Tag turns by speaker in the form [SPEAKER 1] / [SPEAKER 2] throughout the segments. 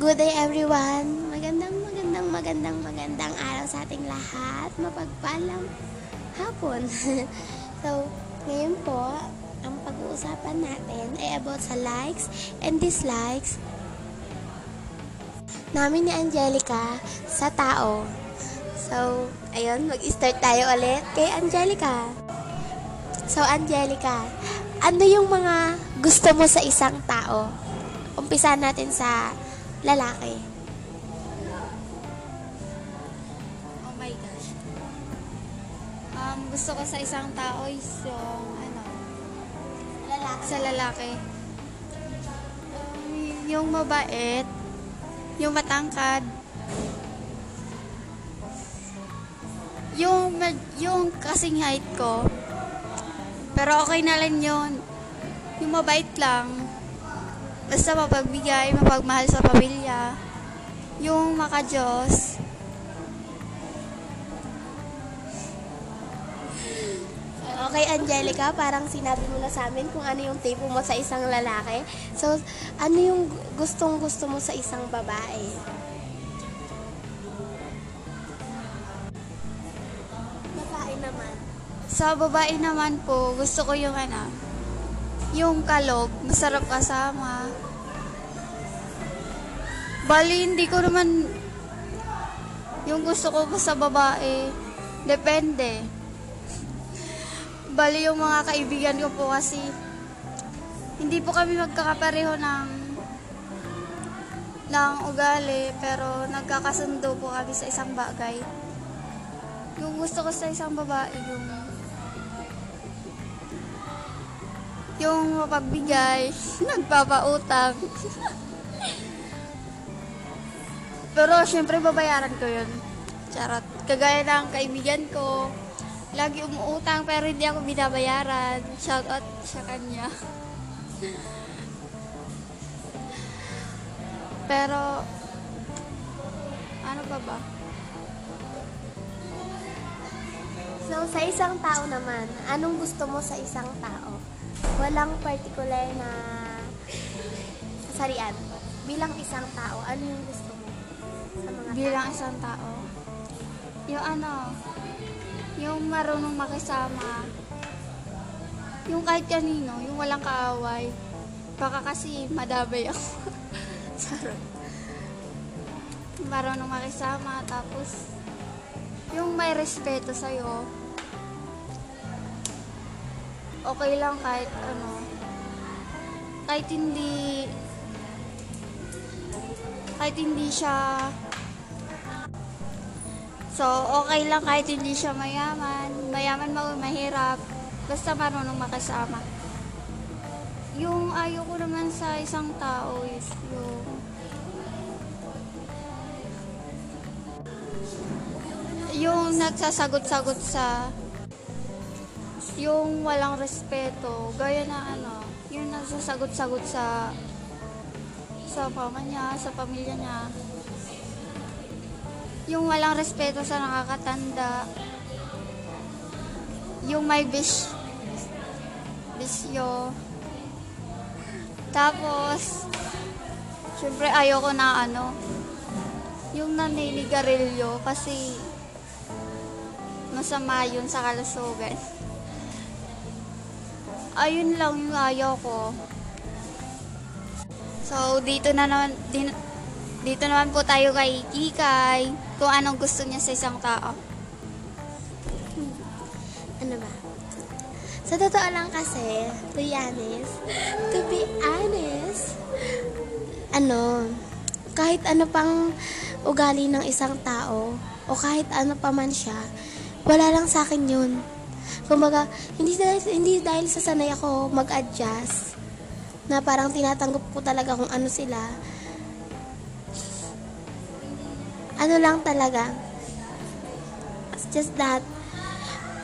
[SPEAKER 1] Good day everyone. Magandang magandang magandang magandang araw sa ating lahat. Mapagpalang hapon. so, ngayon po, ang pag-uusapan natin ay about sa likes and dislikes namin ni Angelica sa tao. So, ayun, mag-start tayo ulit kay Angelica. So, Angelica, ano yung mga gusto mo sa isang tao? Umpisa natin sa lalaki.
[SPEAKER 2] Oh my gosh. Um, gusto ko sa isang tao is yung, ano,
[SPEAKER 1] Lalaki.
[SPEAKER 2] sa lalaki. Um, yung mabait, yung matangkad, yung, yung kasing height ko, pero okay na lang yun. Yung mabait lang, basta mapagbigay, mapagmahal sa pamilya, yung makajos,
[SPEAKER 1] Okay, Angelica, parang sinabi mo na sa amin kung ano yung tipo mo sa isang lalaki. So, ano yung gustong gusto mo sa isang babae? Babae naman.
[SPEAKER 2] Sa babae naman po, gusto ko yung ano, yung kalog, masarap kasama. Bali, hindi ko naman, yung gusto ko sa babae, depende. Bali, yung mga kaibigan ko po kasi, hindi po kami magkakapareho ng ng ugali, pero nagkakasundo po kami sa isang bagay. Yung gusto ko sa isang babae, yung yung mapagbigay, nagpapautang. Pero syempre babayaran ko yun. Charot. Kagaya ng kaibigan ko, lagi umuutang pero hindi ako binabayaran. Shout out sa kanya. pero, ano pa ba?
[SPEAKER 1] So, sa isang tao naman, anong gusto mo sa isang tao? Walang particular na kasarian. Bilang isang tao, ano yung gusto mo sa mga
[SPEAKER 2] bilang isang tao. Yung ano, yung marunong makisama. Yung kahit kanino, yung walang kaaway. Baka kasi madabay ako. Charot. Marunong makisama, tapos yung may respeto sa'yo. Okay lang kahit ano. Kahit hindi kahit hindi siya So, okay lang kahit hindi siya mayaman. Mayaman mo, mahirap. Basta marunong makasama. Yung ayaw ko naman sa isang tao is yung yung nagsasagot-sagot sa yung walang respeto gaya na ano yung nagsasagot-sagot sa sa mama niya, sa pamilya niya. Yung walang respeto sa nakakatanda. Yung may bis bisyo. Tapos syempre ayoko na ano yung naninigarilyo kasi masama yun sa kalusugan ayun lang yung ayaw ko so dito na naman din, dito naman po tayo kay Kikay kung anong gusto niya sa isang tao
[SPEAKER 1] Ano ba? Sa totoo lang kasi, to be honest, to be honest, ano, kahit ano pang ugali ng isang tao, o kahit ano pa man siya, wala lang sa akin yun. Kumbaga, hindi dahil, hindi dahil sa sanay ako mag-adjust, na parang tinatanggap ko talaga kung ano sila. Ano lang talaga, it's just that,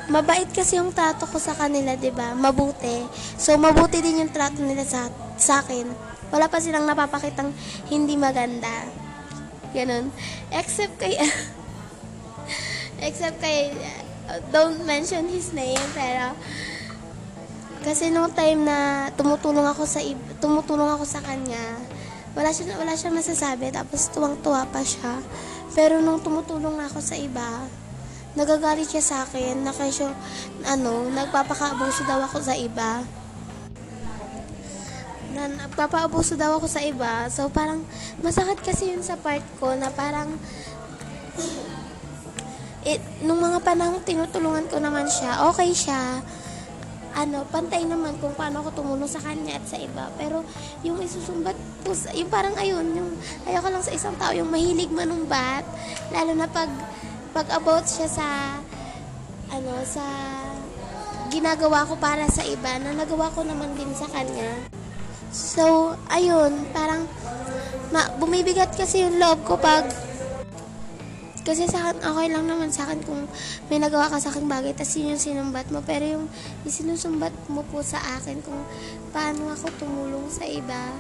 [SPEAKER 1] mabait kasi yung trato ko sa kanila, 'di ba? Mabuti. So mabuti din yung trato nila sa sa akin. Wala pa silang napapakitang hindi maganda. Ganun. Except kay except kay don't mention his name pero kasi nung time na tumutulong ako sa tumutulong ako sa kanya wala siya wala siyang masasabi tapos tuwang-tuwa pa siya. Pero nung tumutulong ako sa iba, nagagalit siya sa akin na kasi ano, nagpapakaabuso daw ako sa iba. Na nagpapaabuso daw ako sa iba. So parang masakit kasi yun sa part ko na parang it, nung mga panahong tinutulungan ko naman siya, okay siya. Ano, pantay naman kung paano ako tumulong sa kanya at sa iba. Pero yung isusumbat sa- yung parang ayun, yung ayoko lang sa isang tao, yung mahilig manumbat, lalo na pag, pag about siya sa, ano, sa ginagawa ko para sa iba, na nagawa ko naman din sa kanya. So, ayun, parang ma, bumibigat kasi yung loob ko pag kasi sa akin, okay lang naman sa akin kung may nagawa ka sa akin bagay, tapos yun yung sinumbat mo. Pero yung, yung sinusumbat mo po sa akin kung paano ako tumulong sa iba,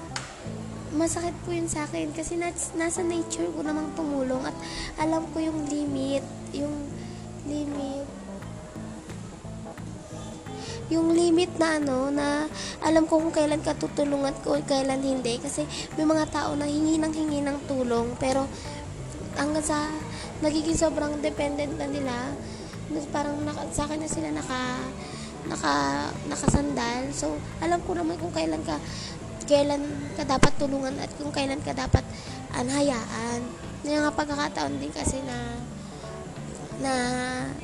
[SPEAKER 1] masakit po yun sa akin. Kasi nas, nasa nature ko namang tumulong at alam ko yung limit, yung limit, yung limit na ano, na alam ko kung kailan ka tutulungan ko, kailan hindi. Kasi may mga tao na hingi ng hingi ng tulong, pero hanggang sa nagiging sobrang dependent na nila, parang naka, sa akin na sila naka, naka, nakasandal. So, alam ko naman kung kailan ka, kailan ka dapat tulungan at kung kailan ka dapat anhayaan. Yung nga pagkakataon din kasi na na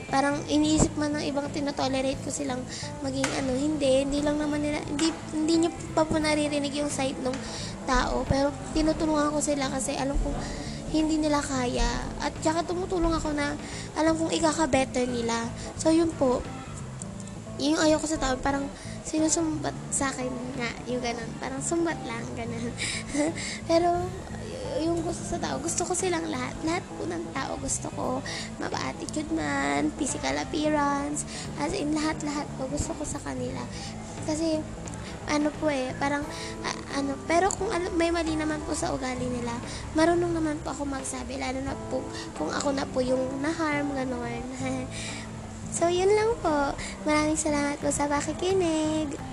[SPEAKER 1] parang iniisip man ng ibang tinotolerate ko silang maging ano, hindi, hindi lang naman nila, hindi, hindi nyo pa po naririnig yung side ng tao, pero tinutulungan ko sila kasi alam kong hindi nila kaya. At saka tumutulong ako na alam kong ikaka-better nila. So, yun po, yung ayaw ko sa tao, parang sinusumbat sa akin nga, yung ganun. Parang sumbat lang, ganun. Pero, yung gusto sa tao, gusto ko silang lahat. Lahat po ng tao gusto ko. Mapa-attitude man, physical appearance, as in lahat-lahat po gusto ko sa kanila. Kasi, ano po eh, parang, a- ano, pero kung ano, may mali naman po sa ugali nila, marunong naman po ako magsabi, lalo na po kung ako na po yung na-harm, gano'n. so, yun lang po. Maraming salamat po sa pakikinig.